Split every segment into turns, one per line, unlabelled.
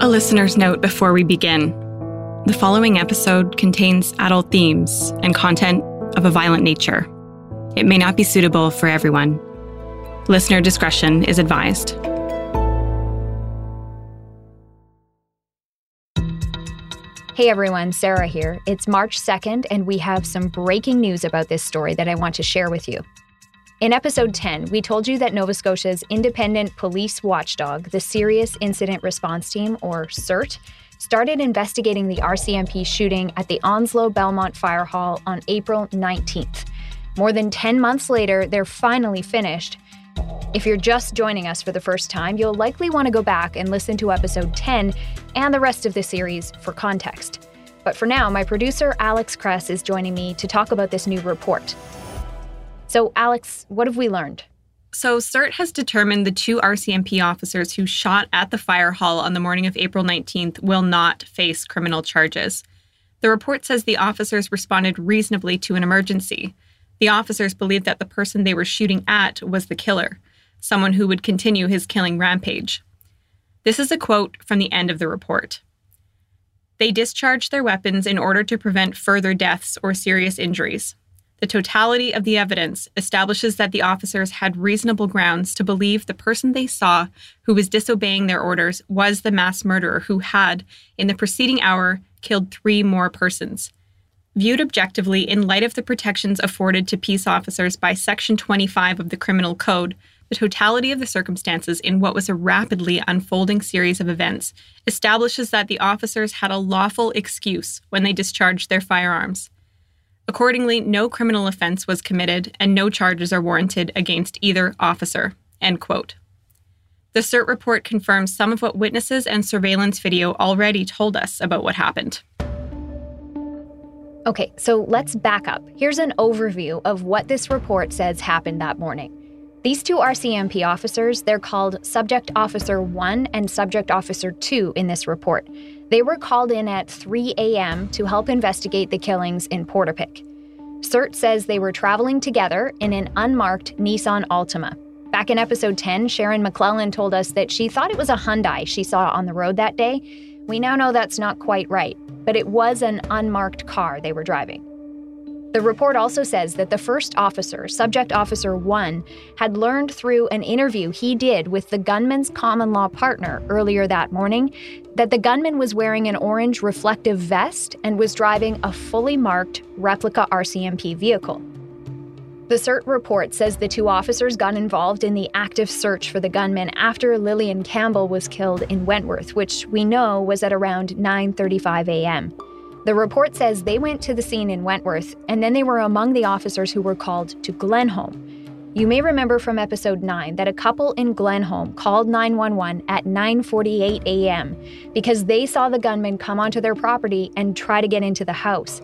A listener's note before we begin. The following episode contains adult themes and content of a violent nature. It may not be suitable for everyone. Listener discretion is advised.
Hey everyone, Sarah here. It's March 2nd, and we have some breaking news about this story that I want to share with you. In episode 10, we told you that Nova Scotia's independent police watchdog, the Serious Incident Response Team, or SIRT, started investigating the RCMP shooting at the Onslow Belmont Fire Hall on April 19th. More than 10 months later, they're finally finished. If you're just joining us for the first time, you'll likely want to go back and listen to episode 10 and the rest of the series for context. But for now, my producer Alex Kress is joining me to talk about this new report. So, Alex, what have we learned?
So, SIRT has determined the two RCMP officers who shot at the fire hall on the morning of April 19th will not face criminal charges. The report says the officers responded reasonably to an emergency. The officers believed that the person they were shooting at was the killer, someone who would continue his killing rampage. This is a quote from the end of the report. They discharged their weapons in order to prevent further deaths or serious injuries. The totality of the evidence establishes that the officers had reasonable grounds to believe the person they saw who was disobeying their orders was the mass murderer who had, in the preceding hour, killed three more persons. Viewed objectively in light of the protections afforded to peace officers by Section 25 of the Criminal Code, the totality of the circumstances in what was a rapidly unfolding series of events establishes that the officers had a lawful excuse when they discharged their firearms. Accordingly, no criminal offense was committed and no charges are warranted against either officer. End quote. The SIRT report confirms some of what witnesses and surveillance video already told us about what happened.
Okay, so let's back up. Here's an overview of what this report says happened that morning. These two RCMP officers, they're called Subject Officer 1 and Subject Officer 2 in this report. They were called in at 3 a.m. to help investigate the killings in Portapique. SIRT says they were traveling together in an unmarked Nissan Altima. Back in episode 10, Sharon McClellan told us that she thought it was a Hyundai she saw on the road that day. We now know that's not quite right, but it was an unmarked car they were driving. The report also says that the first officer, Subject Officer 1, had learned through an interview he did with the gunman's common law partner earlier that morning that the gunman was wearing an orange reflective vest and was driving a fully marked replica RCMP vehicle. The SIRT report says the two officers got involved in the active search for the gunman after Lillian Campbell was killed in Wentworth, which we know was at around 9:35 a.m. The report says they went to the scene in Wentworth and then they were among the officers who were called to Glenholme. You may remember from episode 9 that a couple in Glenholme called 911 at 9:48 a.m. because they saw the gunman come onto their property and try to get into the house.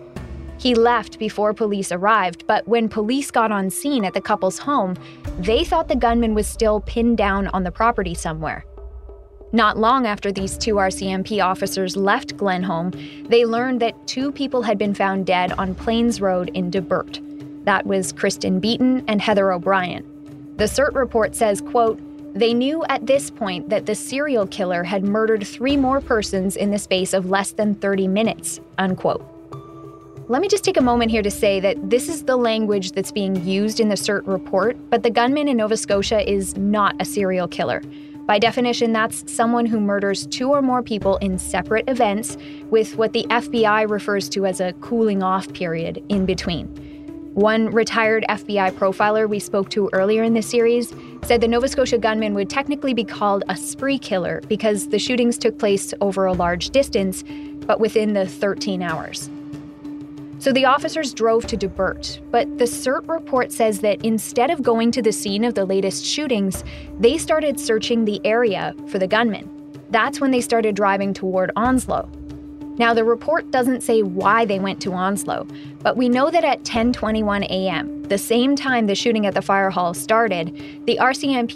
He left before police arrived, but when police got on scene at the couple's home, they thought the gunman was still pinned down on the property somewhere. Not long after these two RCMP officers left Glenholme, they learned that two people had been found dead on Plains Road in Debert. That was Kristen Beaton and Heather O'Brien. The SIRT report says, quote, they knew at this point that the serial killer had murdered three more persons in the space of less than 30 minutes, unquote. Let me just take a moment here to say that this is the language that's being used in the SIRT report, but the gunman in Nova Scotia is not a serial killer. By definition, that's someone who murders two or more people in separate events with what the FBI refers to as a cooling off period in between. One retired FBI profiler we spoke to earlier in this series said the Nova Scotia gunman would technically be called a spree killer because the shootings took place over a large distance, but within the 13 hours. So the officers drove to Debert, but the SIRT report says that instead of going to the scene of the latest shootings, they started searching the area for the gunman. That's when they started driving toward Onslow. Now, the report doesn't say why they went to Onslow, but we know that at 10:21 a.m., the same time the shooting at the fire hall started, the RCMP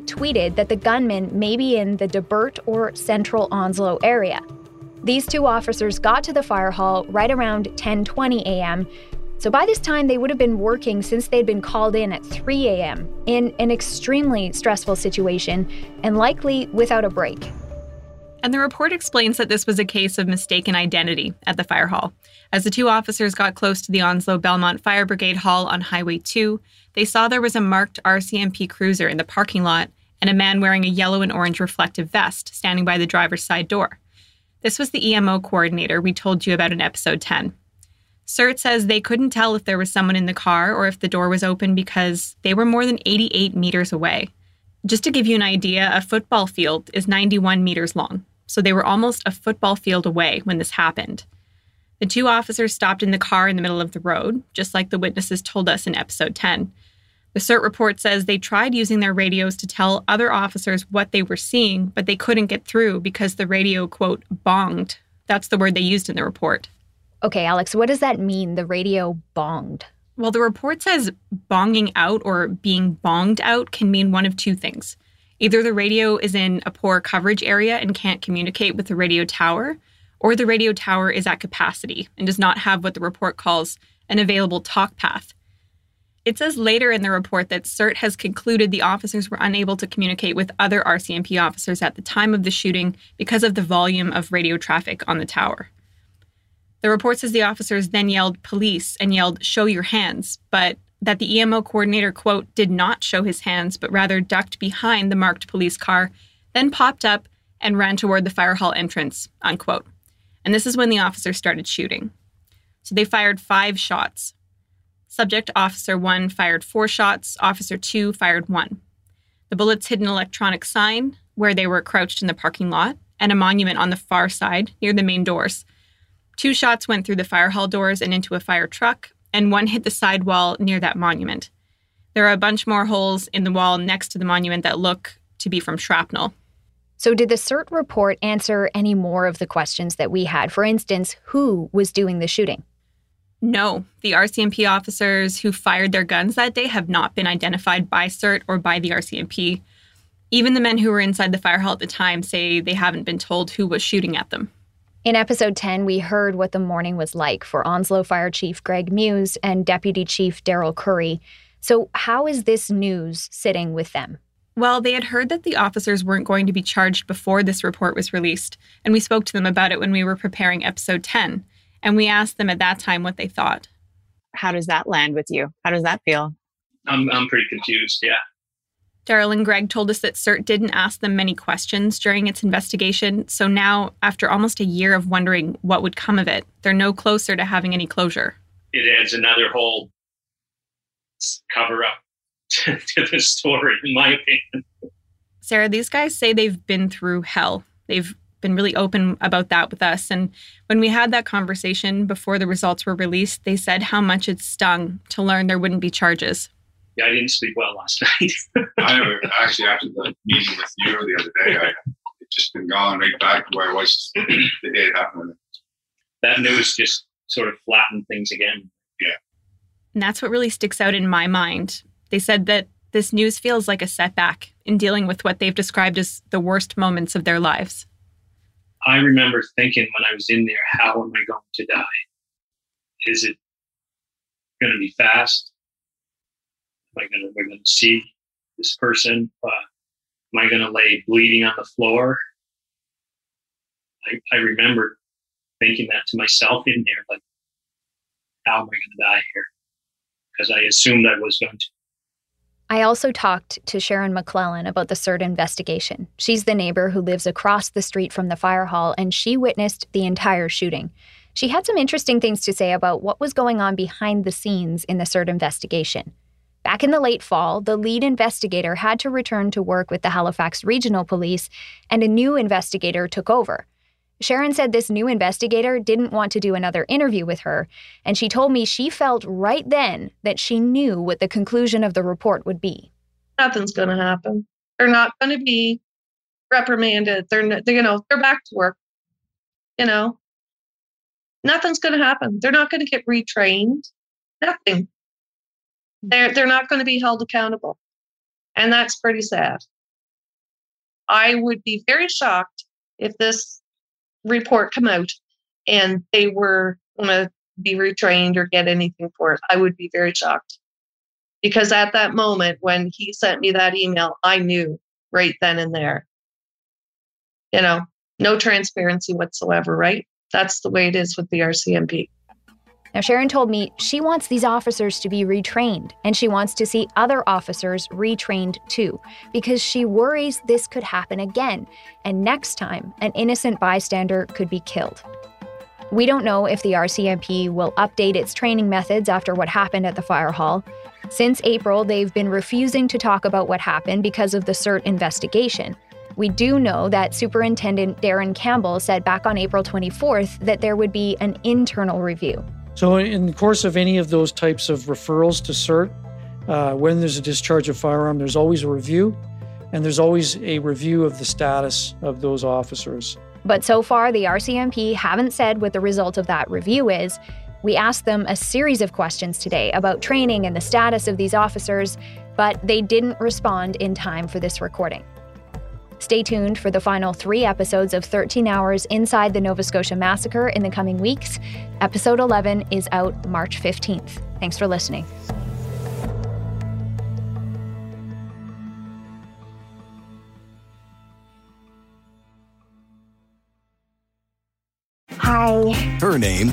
Tweeted that the gunman may be in the Debert or Central Onslow area. These two officers got to the fire hall right around 10:20 a.m. So by this time they would have been working since they'd been called in at 3 a.m. in an extremely stressful situation and likely without a break.
And the report explains that this was a case of mistaken identity at the fire hall. As the two officers got close to the Onslow Belmont Fire Brigade Hall on Highway 2, they saw there was a marked RCMP cruiser in the parking lot and a man wearing a yellow and orange reflective vest standing by the driver's side door. This was the EMO coordinator we told you about in episode 10. SIRT says they couldn't tell if there was someone in the car or if the door was open because they were more than 88 meters away. Just to give you an idea, a football field is 91 meters long so they were almost a football field away when this happened. The two officers stopped in the car in the middle of the road, just like the witnesses told us in episode 10. The SIRT report says they tried using their radios to tell other officers what they were seeing, but they couldn't get through because the radio, quote, bonged. That's the word they used in the report.
Okay, Alex, what does that mean, the radio bonged?
Well, the report says bonging out or being bonged out can mean one of two things. Either the radio is in a poor coverage area and can't communicate with the radio tower, or the radio tower is at capacity and does not have what the report calls an available talk path. It says later in the report that SIRT has concluded the officers were unable to communicate with other RCMP officers at the time of the shooting because of the volume of radio traffic on the tower. The report says the officers then yelled police and yelled show your hands, but that the EMO coordinator, quote, did not show his hands, but rather ducked behind the marked police car, then popped up and ran toward the fire hall entrance, unquote. And this is when the officer started shooting. So they fired five shots. Subject Officer 1 fired four shots, Officer 2 fired one. The bullets hit an electronic sign where they were crouched in the parking lot and a monument on the far side near the main doors. Two shots went through the fire hall doors and into a fire truck, and one hit the side wall near that monument. There are a bunch more holes in the wall next to the monument that look to be from shrapnel.
So, did the SIRT report answer any more of the questions that we had? For instance, who was doing the shooting?
No, the RCMP officers who fired their guns that day have not been identified by SIRT or by the RCMP. Even the men who were inside the fire hall at the time say they haven't been told who was shooting at them.
In episode 10, we heard what the morning was like for Onslow Fire Chief Greg Muise and Deputy Chief Daryl Curry. So, how is this news sitting with them?
Well, they had heard that the officers weren't going to be charged before this report was released, and we spoke to them about it when we were preparing episode 10. And we asked them at that time what they thought.
How does that land with you? How does that feel?
I'm, I'm pretty confused, yeah.
Daryl and Greg told us that SIRT didn't ask them many questions during its investigation, so now, after almost a year of wondering what would come of it, they're no closer to having any closure.
It adds another whole cover up to the story, in my opinion.
Sarah, these guys say they've been through hell. They've been really open about that with us. And when we had that conversation before the results were released, they said how much it stung to learn there wouldn't be charges
yeah, I didn't sleep well last night.
I know, actually after the meeting with you the other day, I just been gone right back to where I was the day it happened.
That news just sort of flattened things again.
Yeah.
And that's what really sticks out in my mind. They said that this news feels like a setback in dealing with what they've described as the worst moments of their lives.
I remember thinking when I was in there, how am I going to die? Is it going to be fast? Am I going to see this person? Uh, am I to lay bleeding on the floor? I, I remember thinking that to myself in there, like, how am I to die here? Because I assumed I was going to.
I also talked to Sharon McClellan about the SIRT investigation. She's the neighbor who lives across the street from the fire hall, and she witnessed the entire shooting. She had some interesting things to say about what was going on behind the scenes in the SIRT investigation. Back in the late fall, the lead investigator had to return to work with the Halifax Regional Police, and a new investigator took over. Sharon said this new investigator didn't want to do another interview with her, and she told me she felt right then that she knew what the conclusion of the report would be.
Nothing's going to happen. They're not going to be reprimanded. They're, they, you know, they're back to work. You know, nothing's going to happen. They're not going to get retrained. Nothing. They're they're not going to be held accountable, and that's pretty sad. I would be very shocked if this report come out and they were going to be retrained or get anything for it. I would be very shocked because at that moment when he sent me that email, I knew right then and there. You know, no transparency whatsoever, right? That's the way it is with the RCMP.
Now, Sharon told me she wants these officers to be retrained, and she wants to see other officers retrained too, because she worries this could happen again, and next time, an innocent bystander could be killed. We don't know if the RCMP will update its training methods after what happened at the fire hall. Since April, they've been refusing to talk about what happened because of the SIRT investigation. We do know that Superintendent Darren Campbell said back on April 24th that there would be an internal review.
So, in the course of any of those types of referrals to SIRT, uh, when there's a discharge of firearm, there's always a review, and there's always a review of the status of those officers.
But so far, the RCMP haven't said what the result of that review is. We asked them a series of questions today about training and the status of these officers, but they didn't respond in time for this recording. Stay tuned for the final three episodes of 13 Hours Inside the Nova Scotia Massacre in the coming weeks. Episode 11 is out March 15th. Thanks for listening.
Hi.
Her name